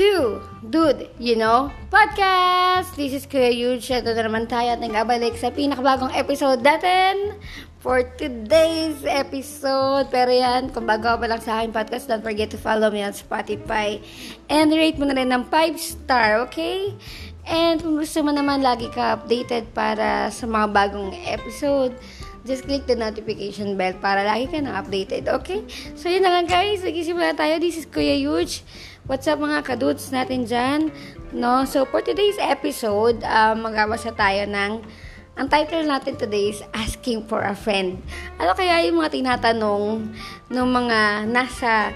to Dude, you know, podcast! This is Kuya Yuge. Ito na naman tayo at nagabalik sa pinakabagong episode natin for today's episode. Pero yan, kung bago pa lang sa akin podcast, don't forget to follow me on Spotify and rate mo na rin ng 5 star, okay? And kung gusto mo naman lagi ka updated para sa mga bagong episode, just click the notification bell para lagi ka na updated, okay? So, yun na lang guys. Nag-isimula tayo. This is Kuya Yuge. What's up mga kadudes natin dyan? No? So, for today's episode, uh, magawasa tayo ng ang title natin today is Asking for a Friend. Ano kaya yung mga tinatanong ng mga nasa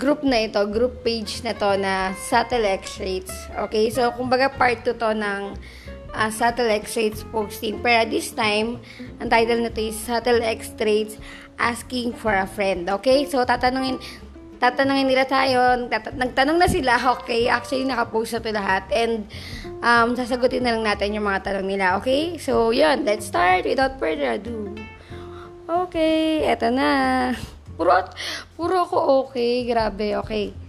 group na ito, group page na to na Subtle X Rates. Okay, so kumbaga part 2 to ng uh, Subtle X Rates posting. Pero this time, ang title nito is Subtle X Asking for a Friend. Okay? So, tatanungin, tatanungin nila tayo. Nagtanong na sila. Okay? Actually, nakapost na ito lahat. And, um, sasagutin na lang natin yung mga tanong nila. Okay? So, yun. Let's start without further ado. Okay. Eto na. Puro, puro ako okay. Grabe. Okay.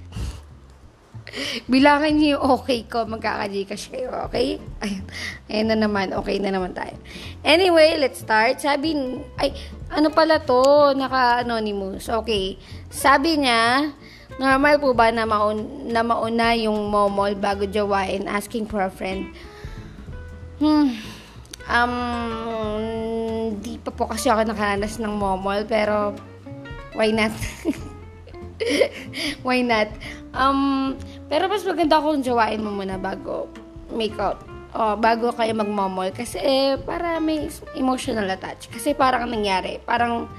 Bilangan niyo yung okay ko, magkaka-gcash kayo, okay? Ayun, ayun na naman, okay na naman tayo. Anyway, let's start. Sabi, ay, ano pala to, naka-anonymous. Okay, sabi niya, normal po ba na, maun, na mauna yung momol bago jawain, asking for a friend? Hmm, um, di pa po kasi ako nakaranas ng momol, pero why not? why not? Um, pero mas maganda kung jawain mo muna bago make out. O, bago kayo magmomol. Kasi, eh, para may emotional attach. Kasi parang nangyari. Parang,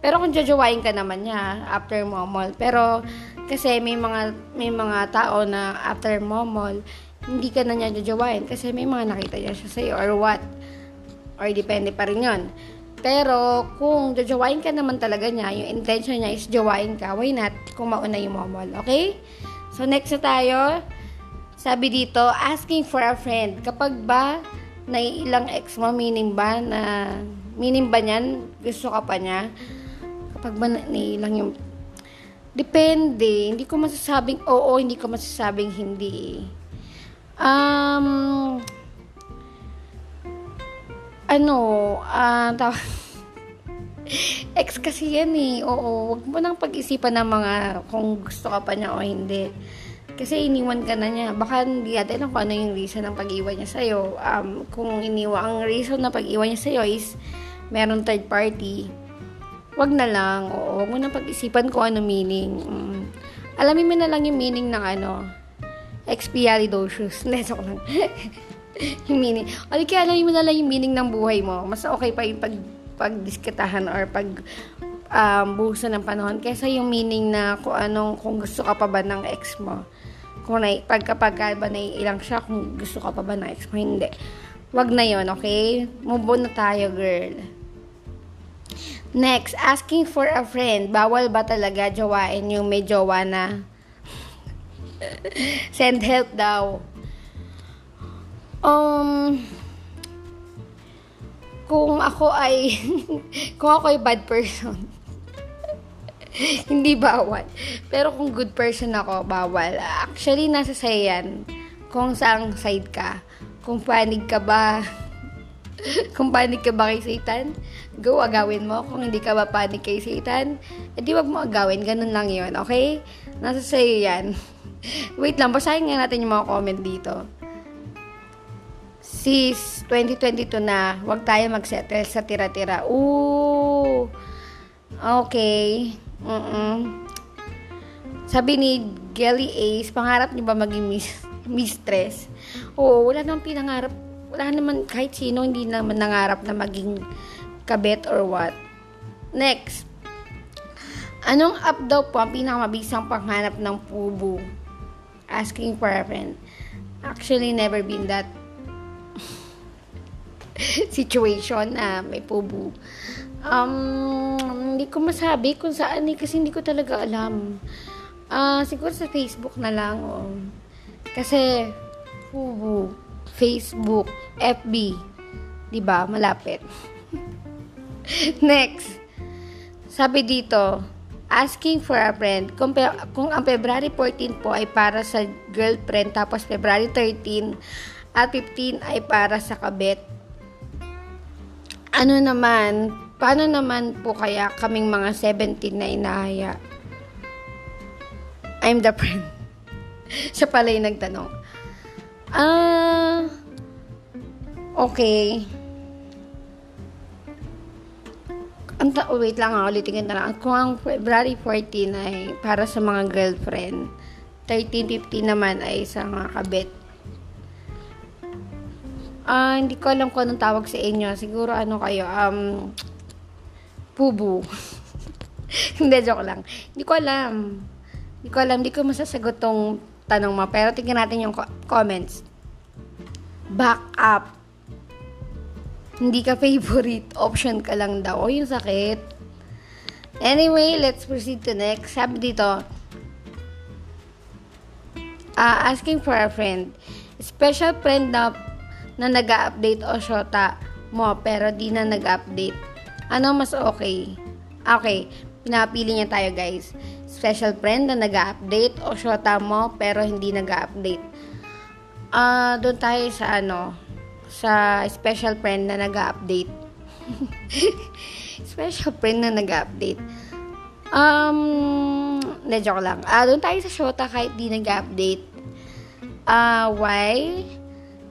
pero kung jajawain ka naman niya after momol. Pero, kasi may mga, may mga tao na after momol, hindi ka na niya jajawain. Kasi may mga nakita niya siya sa'yo or what. Or depende pa rin yun. Pero, kung jajawain ka naman talaga niya, yung intention niya is jawain ka, why not kung mauna yung momol, okay? So, next na tayo. Sabi dito, asking for a friend. Kapag ba naiilang ex mo, meaning ba na, meaning ba niyan, gusto ka pa niya? Kapag ba naiilang yung, depende. Hindi ko masasabing oo, hindi ko masasabing hindi. Um, ano, ah, uh, ex kasi yan eh. Oo, wag mo nang pag-isipan ng mga kung gusto ka pa niya o hindi. Kasi iniwan ka na niya. Baka hindi natin kung ano yung reason ng pag-iwan niya sa'yo. Um, kung iniwan, ang reason na pag-iwan niya sa'yo is meron third party. Wag na lang. Oo, wag mo nang pag-isipan kung ano meaning. Um, alamin mo na lang yung meaning ng ano, expialidocious. Neso ko lang. yung meaning. O, kaya alamin mo na lang yung meaning ng buhay mo. Mas okay pa yung pag pagdiskitahan or pag um, buhusan ng panahon kaysa yung meaning na kung anong kung gusto ka pa ba ng ex mo. Kung na, pag kapag ba naiilang siya kung gusto ka pa ba ng ex mo hindi. Wag na yon okay? Move on na tayo girl. Next asking for a friend. Bawal ba talaga jowain yung may jowa na send help daw? Um kung ako ay kung ako ay bad person hindi bawal. Pero kung good person ako bawal. Actually nasa sa'yo yan. Kung saang side ka. Kung panig ka ba kung panig ka ba kay Satan go agawin mo. Kung hindi ka ba panig kay Satan edi wag mo agawin. Ganun lang yon okay? Nasa sa'yo yan. Wait lang basahin nga natin yung mga comment dito sis, 2022 na, wag tayo mag-settle sa tira-tira. Ooh, okay. Mm-mm. Sabi ni Gelly Ace, pangarap niyo ba maging mis- mistress? Oo, wala namang pinangarap. Wala naman kahit sino hindi naman nangarap na maging kabet or what. Next. Anong up daw po ang pinakamabisang panghanap ng pubo? Asking for a friend. Actually, never been that situation na may pubu. Um, hindi ko masabi kung saan eh, kasi hindi ko talaga alam. Ah, uh, siguro sa Facebook na lang. Oh. Kasi, pubu, Facebook, FB, di ba Malapit. Next. Sabi dito, asking for a friend. Kung, kung ang February 14 po ay para sa girlfriend, tapos February 13 at 15 ay para sa kabet. Ano naman, paano naman po kaya kaming mga 17 na inahaya? I'm the friend. Siya pala yung nagtanong. Ah, uh, okay. Anta, oh, wait lang, ah, ulitin na lang. Kung ang February 14 ay para sa mga girlfriend, 13-15 naman ay sa mga kabet. Uh, hindi ko alam kung anong tawag sa inyo. Siguro ano kayo, um, pubu. hindi, joke lang. Hindi ko alam. Hindi ko alam, hindi ko masasagot tong tanong mo. Pero tingnan natin yung comments. Back up hindi ka favorite, option ka lang daw. O, yung sakit. Anyway, let's proceed to next. Sabi dito, uh, asking for a friend. Special friend na, na nag-update o shota mo, pero di na nag-update. Ano mas okay? Okay, pinapili niya tayo guys. Special friend na nag-update o shota mo, pero hindi nag-update. Ah, uh, doon tayo sa ano, sa special friend na nag-update. special friend na nag-update. Um, na joke lang. Ah, doon tayo sa Shota kahit di nag-update. Ah, uh, why?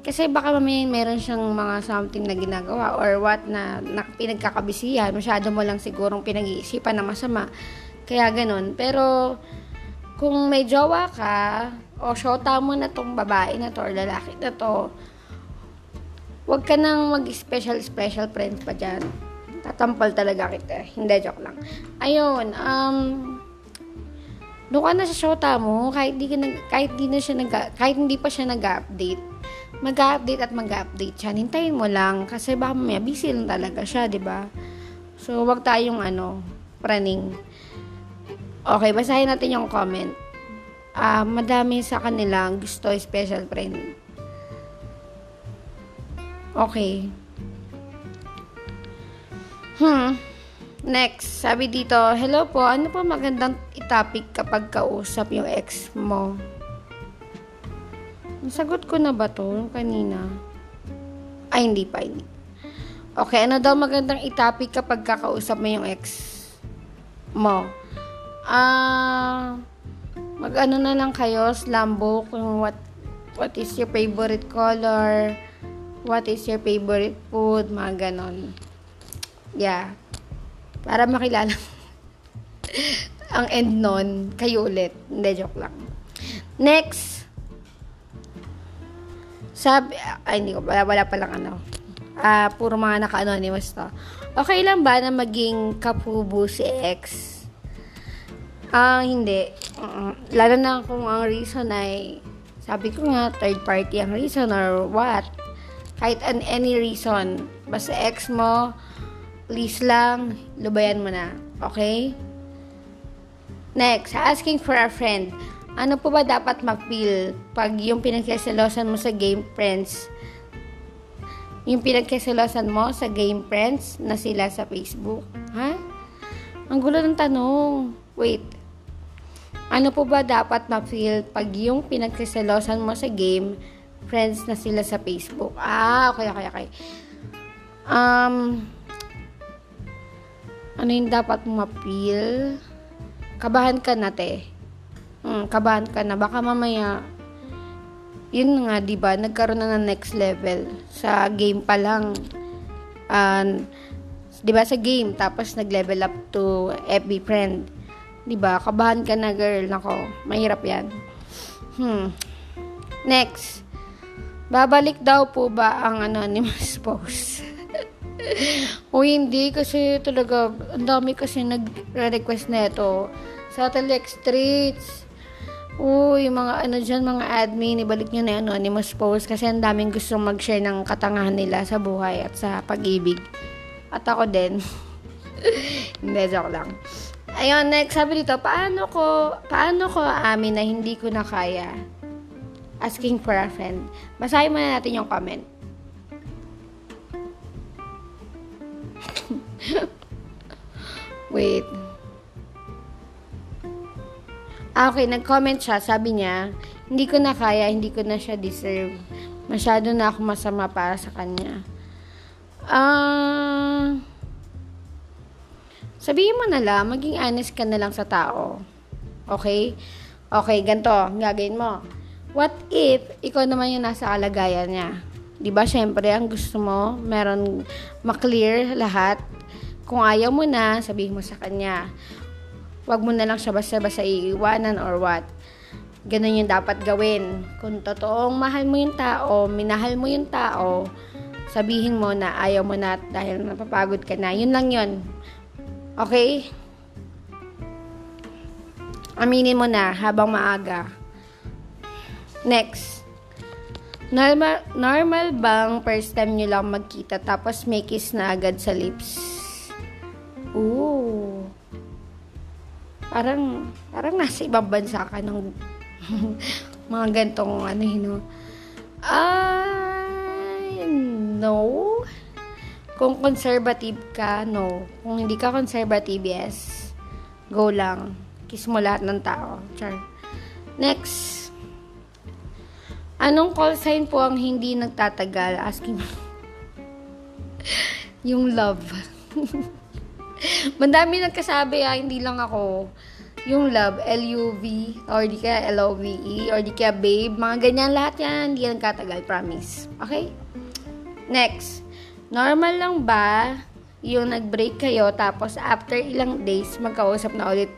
Kasi baka mamaya meron siyang mga something na ginagawa or what na, na pinagkakabisihan. Masyado mo lang sigurong pinag-iisipan na masama. Kaya ganun. Pero, kung may jowa ka, o shota mo na tong babae na to or lalaki na to, Huwag ka nang mag-special special friends pa dyan. Tatampal talaga kita. Hindi, joke lang. Ayun, um, doon ka na sa shota mo, kahit di, ka nag, kahit di na siya nag, kahit hindi pa siya nag-update, mag-update at mag-update siya. Hintayin mo lang, kasi baka mamaya busy lang talaga siya, di ba? So, wag tayong ano, praning. Okay, basahin natin yung comment. Ah, uh, madami sa kanilang gusto special friend. Okay. Hmm. Next, sabi dito, hello po, ano po magandang topic kapag kausap yung ex mo? Nasagot ko na ba to kanina? Ay, hindi pa, hindi. Okay, ano daw magandang itopic kapag kakausap mo yung ex mo? Ah, uh, mag-ano na lang kayo, slambo, kung what, what is your favorite color, what is your favorite food, mga ganon. Yeah. Para makilala ang end nun, kayo ulit. Hindi, joke lang. Next. Sabi, ay, hindi ko, wala, wala palang ano. Ah, uh, puro mga naka-anonymous to. Okay lang ba na maging kapubo si ex? Ah, uh, hindi. Uh, lalo na kung ang reason ay, sabi ko nga, third party ang reason or what kahit an any reason. Basta ex mo, please lang, lubayan mo na. Okay? Next, asking for a friend. Ano po ba dapat ma-feel pag yung pinagkasilosan mo sa game friends? Yung pinagkasilosan mo sa game friends na sila sa Facebook? Ha? Ang gulo ng tanong. Wait. Ano po ba dapat ma-feel pag yung pinagkasilosan mo sa game friends na sila sa Facebook. Ah, okay, okay, okay. Um, ano yung dapat mo ma-feel? Kabahan ka na, te. Hmm, kabahan ka na. Baka mamaya, yun nga, di ba, nagkaroon na ng next level. Sa game pa lang. Um, di ba, sa game, tapos nag-level up to FB friend. Di ba, kabahan ka na, girl. Nako, mahirap yan. Hmm. Next. Babalik daw po ba ang anonymous post? o hindi kasi talaga ang dami kasi nag-request na ito sa Telex Streets. Uy, mga ano dyan, mga admin, ibalik nyo na yung anonymous post kasi ang daming gusto mag-share ng katangahan nila sa buhay at sa pag-ibig. At ako din. hindi, joke lang. Ayun, next, sabi dito, paano ko, paano ko amin na hindi ko na kaya? asking for a friend. Basahin muna natin yung comment. Wait. Ah, okay, nag-comment siya. Sabi niya, hindi ko na kaya, hindi ko na siya deserve. Masyado na ako masama para sa kanya. Ah... sabihin mo na lang, maging honest ka na lang sa tao. Okay? Okay, ganito, gagawin mo. What if, ikaw naman yung nasa kalagayan niya? Di ba, syempre, ang gusto mo, meron maklear lahat. Kung ayaw mo na, sabihin mo sa kanya. Huwag mo na lang siya basta-basta iiwanan or what. Ganun yung dapat gawin. Kung totoong mahal mo yung tao, minahal mo yung tao, sabihin mo na ayaw mo na dahil napapagod ka na. Yun lang yun. Okay? Aminin mo na habang maaga. Next. Normal, normal bang first time nyo lang magkita tapos may kiss na agad sa lips? Ooh. Parang, parang nasa ibang bansa ka ng mga gantong ano yun, no? No. Kung conservative ka, no. Kung hindi ka conservative, yes. Go lang. Kiss mo lahat ng tao. Char. Next. Anong call sign po ang hindi nagtatagal? Asking yung love. Mandami nagkasabi ah, hindi lang ako. Yung love, L-U-V, or di kaya L-O-V-E, or di kaya babe, mga ganyan lahat yan, hindi yan katagal, promise. Okay? Next. Normal lang ba yung nag-break kayo, tapos after ilang days, magkausap na ulit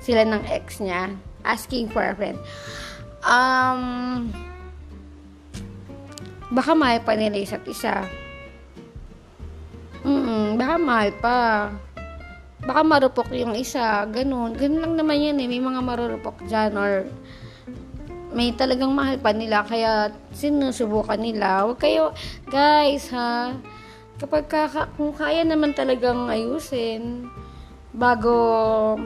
sila ng ex niya, asking for a friend. Um, baka mahal pa nila isa't isa. Mm baka mahal pa baka marupok yung isa, ganun. Ganun lang naman yan eh. May mga marurupok dyan or may talagang mahal pa nila kaya sinusubukan nila. Huwag kayo, guys ha, kapag kaka, kung kaya naman talagang ayusin, bago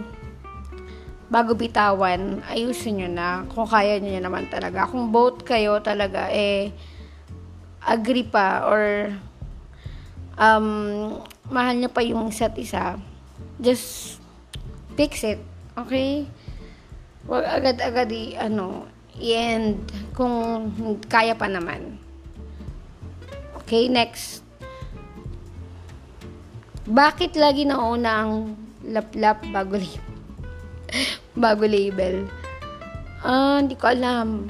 bago bitawan, ayusin nyo na kung kaya nyo naman talaga. Kung both kayo talaga, eh, agree pa or um, mahal nyo pa yung isa't isa, just fix it. Okay? Wag agad-agad i, ano, i-end kung kaya pa naman. Okay, next. Bakit lagi nauna ang lap-lap bago label? bago label? Ah, hindi ko alam.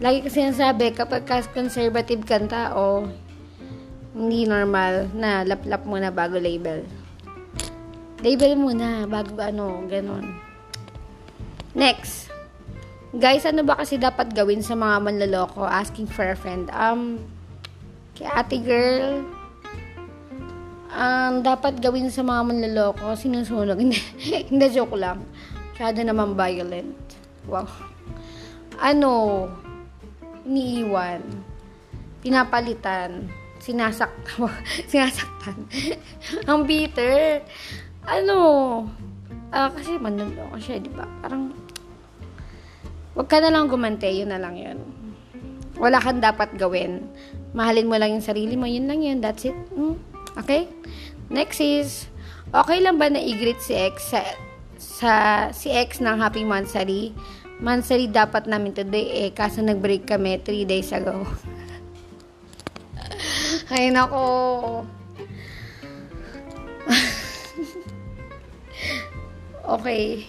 Lagi kasi sinasabi, kapag conservative kang tao, hindi normal na lap-lap muna bago label. Label muna bago ano, ganun. Next. Guys, ano ba kasi dapat gawin sa mga manloloko asking for a friend? Um, kay ate girl, um, dapat gawin sa mga manloloko, sinusunog. Hindi, hindi joke lang. Masyado naman violent. Wow. Ano, iniiwan, pinapalitan, sinasak sinasaktan. Ang bitter ano, uh, kasi manloloko siya, di ba? Parang, wag ka na lang gumante, yun na lang yun. Wala kang dapat gawin. Mahalin mo lang yung sarili mo, yun lang yun, that's it. Hmm? Okay? Next is, okay lang ba na i-greet si ex sa, sa si ex ng happy monthsary? Monthsary dapat namin today eh, kaso nag-break kami 3 days ago. Ay, nako. okay.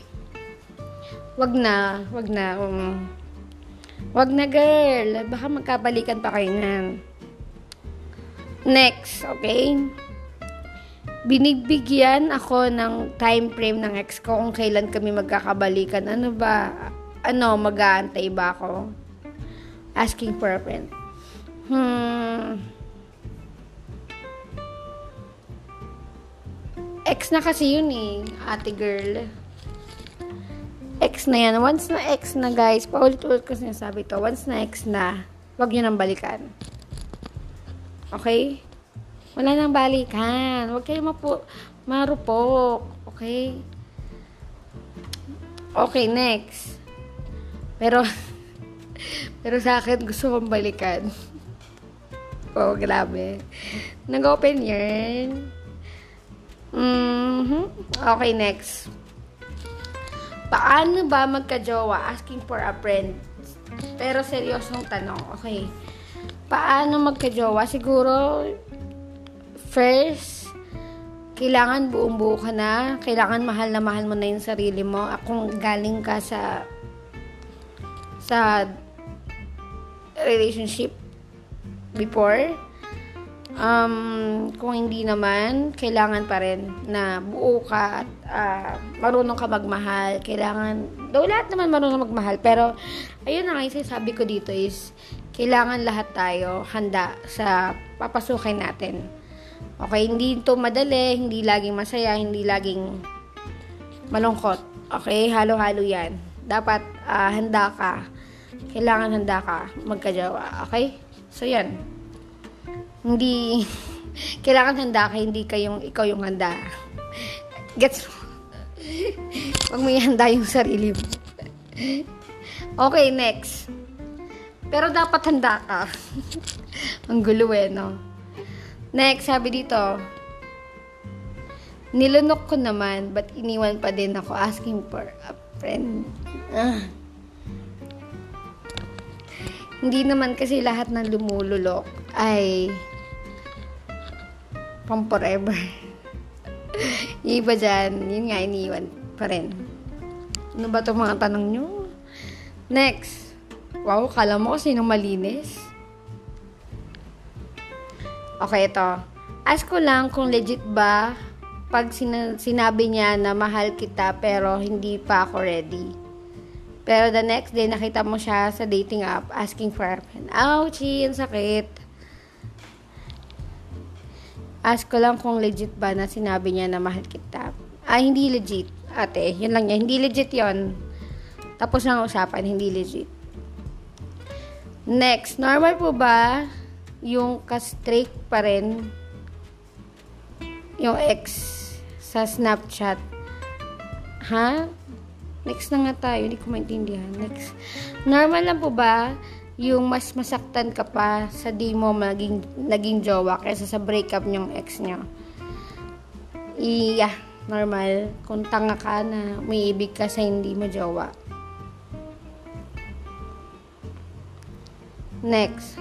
Wag na, wag na. Um, wag na girl, baka magkabalikan pa kayo nan. Next, okay? Binigbigyan ako ng time frame ng ex ko kung kailan kami magkakabalikan. Ano ba? Ano, mag-aantay ba ako? Asking for a friend. Hmm. Ex na kasi yun eh, ate girl. Ex na yan. Once na ex na guys, paulit-ulit ko sinasabi to. Once na ex na, wag nyo nang balikan. Okay? Wala nang balikan. Huwag kayo mapu marupok. Okay? Okay, next. Pero, pero sa akin, gusto kong balikan. oh, grabe. Nag-open yarn. Mm-hmm. Okay, next. Paano ba magka-jowa? Asking for a friend. Pero seryosong tanong. Okay. Paano magka-jowa? Siguro, first, kailangan buong buo ka na. Kailangan mahal na mahal mo na yung sarili mo. Kung galing ka sa sa relationship before, Um, kung hindi naman, kailangan pa rin na buo ka at uh, marunong ka magmahal. Kailangan, daw lahat naman marunong magmahal. Pero, ayun na nga sabi ko dito is, kailangan lahat tayo handa sa papasukin natin. Okay, hindi ito madali, hindi laging masaya, hindi laging malungkot. Okay, halo-halo yan. Dapat uh, handa ka. Kailangan handa ka magkajawa. Okay? So, yan. Hindi, kailangan handa ka, hindi kayong, ikaw yung handa. Gets mo? Pag may handa yung sarili mo. okay, next. Pero dapat handa ka. Ang gulo eh, no? Next, sabi dito, nilunok ko naman, but iniwan pa din ako asking for a friend. Ah. Hindi naman kasi lahat ng lumululok ay pang forever. iba dyan, yun nga, iniwan pa rin. Ano ba itong mga tanong nyo? Next. Wow, kala mo sinong malinis? Okay, ito. Ask ko lang kung legit ba pag sin- sinabi niya na mahal kita pero hindi pa ako ready. Pero the next day, nakita mo siya sa dating app asking for a friend. Ouchie, ang sakit. Ask ko lang kung legit ba na sinabi niya na mahal kita. Ah, hindi legit. Ate, yun lang yan. Hindi legit yon Tapos ng usapan, hindi legit. Next, normal po ba yung ka-straight pa rin yung ex sa Snapchat? Ha? Next na nga tayo. Hindi ko maintindihan. Next. Normal lang po ba yung mas masaktan ka pa sa di mo maging, naging jowa kaysa sa breakup niyong ex niyo. Iya, normal. Kung tanga ka na may ibig ka sa hindi mo jowa. Next.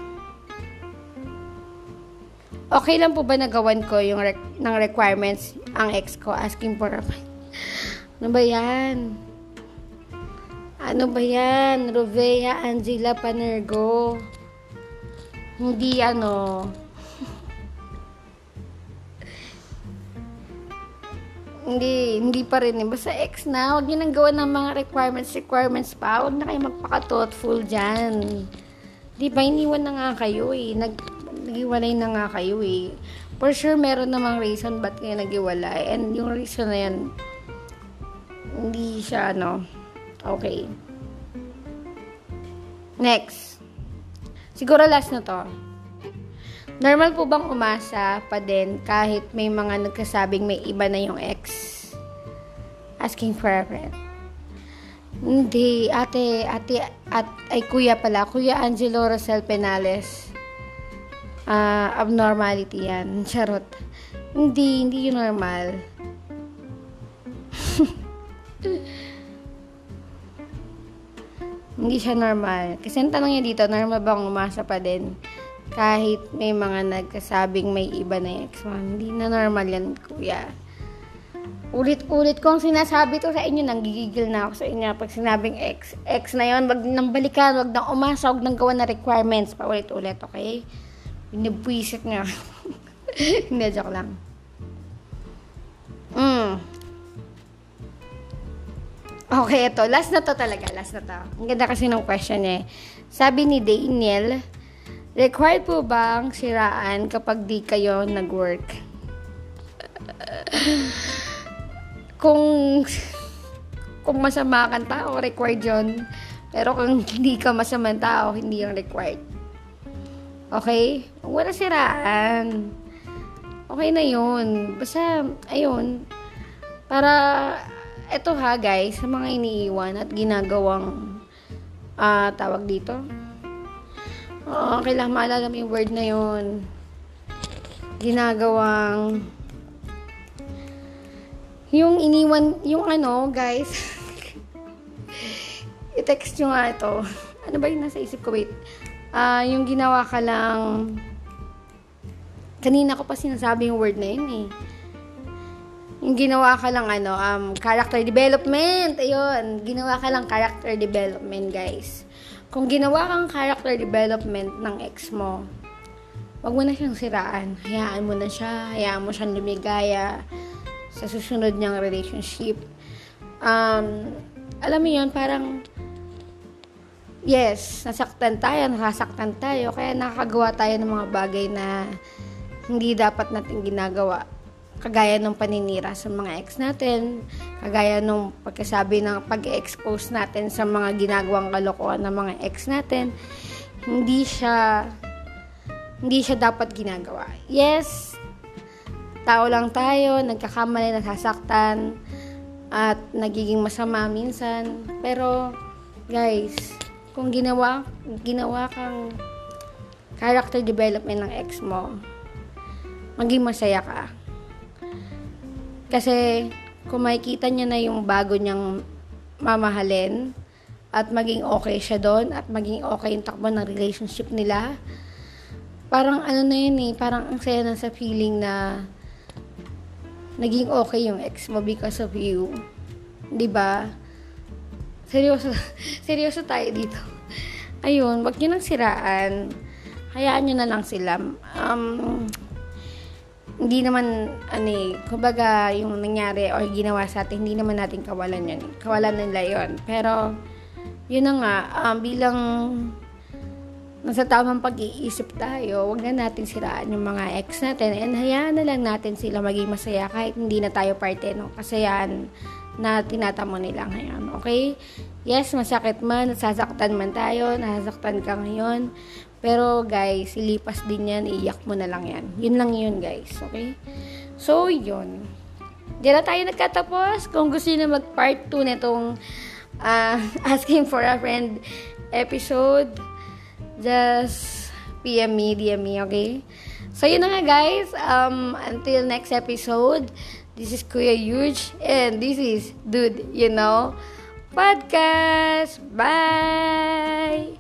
Okay lang po ba nagawan ko yung rec- ng requirements ang ex ko asking for a Ano ba yan? Ano ba yan? Rovea Angela Panergo. Hindi ano. hindi, hindi pa rin. Eh. Basta ex na. Huwag nyo nang gawa ng mga requirements, requirements pa. Huwag na kayo magpaka-thoughtful dyan. Di ba, iniwan na nga kayo eh. Nag, nagiwalay na nga kayo eh. For sure, meron namang reason ba't kayo nagiwalay. And yung reason na yan, hindi siya, ano, Okay. Next. Siguro last na to. Normal po bang umasa pa din kahit may mga nagkasabing may iba na yung ex? Asking for a friend. Hindi, ate, ate, at, ay kuya pala, kuya Angelo Rosel Penales. Uh, abnormality yan. Charot. Hindi, hindi yun normal. Hindi siya normal. Kasi ang tanong niya dito, normal bang umasa pa din? Kahit may mga nagkasabing may iba na ex mo. Hindi na normal yan, kuya. Ulit-ulit kong sinasabi to sa inyo, nanggigigil na ako sa inyo pag sinabing ex. Ex na yon wag nang balikan, wag nang umasa, wag nang gawa na requirements pa ulit-ulit, okay? Binibwisit niya. Hindi, joke lang. Mm. Okay, ito. Last na to talaga. Last na to. Ang ganda kasi ng question eh. Sabi ni Daniel, required po bang siraan kapag di kayo nag-work? kung kung masama kang tao, required yon Pero kung hindi ka masamang tao, hindi yung required. Okay? Wala siraan. Okay na yun. Basta, ayun. Para eto ha guys, sa mga iniiwan at ginagawang uh, tawag dito. Uh, kailangan maalala mo yung word na yun. Ginagawang yung iniwan, yung ano, guys, i-text nyo nga ito. Ano ba yung nasa isip ko? Wait. Ah, yung ginawa ka lang... Kanina ko pa sinasabi yung word na yun eh. Yung ginawa ka lang ano, um, character development. Ayun, ginawa ka lang character development, guys. Kung ginawa kang character development ng ex mo, wag mo na siyang siraan. Hayaan mo na siya, hayaan mo siyang lumigaya sa susunod niyang relationship. Um, alam mo yun, parang yes, nasaktan tayo, nasasaktan tayo, kaya nakakagawa tayo ng mga bagay na hindi dapat natin ginagawa. Kagaya ng paninira sa mga ex natin, kagaya ng pagkasabi ng pag-expose natin sa mga ginagawang kalokohan ng mga ex natin, hindi siya hindi siya dapat ginagawa. Yes, tao lang tayo, nagkakamali, nasasaktan, at nagiging masama minsan. Pero, guys, kung ginawa, ginawa kang character development ng ex mo, maging masaya ka. Kasi, kung makikita niya na yung bago niyang mamahalin, at maging okay siya doon, at maging okay yung takbo ng relationship nila, parang ano na yun eh, parang ang saya na sa feeling na naging okay yung ex mo because of you. 'Di ba? Seryoso, seryoso tayo dito. Ayun, wag niyo nang siraan. Hayaan niyo na lang sila. Um, hindi naman, ano eh, kumbaga, yung nangyari or ginawa sa atin, hindi naman natin kawalan yun. Kawalan nila yon Pero, yun na nga, um, bilang nasa tamang pag-iisip tayo, wag na natin siraan yung mga ex natin and hayaan na lang natin sila maging masaya kahit hindi na tayo parte ng kasayahan na tinatamo nila ngayon. Okay? Yes, masakit man, nasasaktan man tayo, nasasaktan ka ngayon. Pero guys, ilipas din yan, iyak mo na lang yan. Yun lang yun guys, okay? So, yun. Diyan na tayo nagkatapos. Kung gusto nyo mag part 2 nitong uh, Asking for a Friend episode, just PM me, DM me, okay? So, yun na nga guys. Um, until next episode, this is Kuya Huge and this is Dude, you know, podcast. Bye!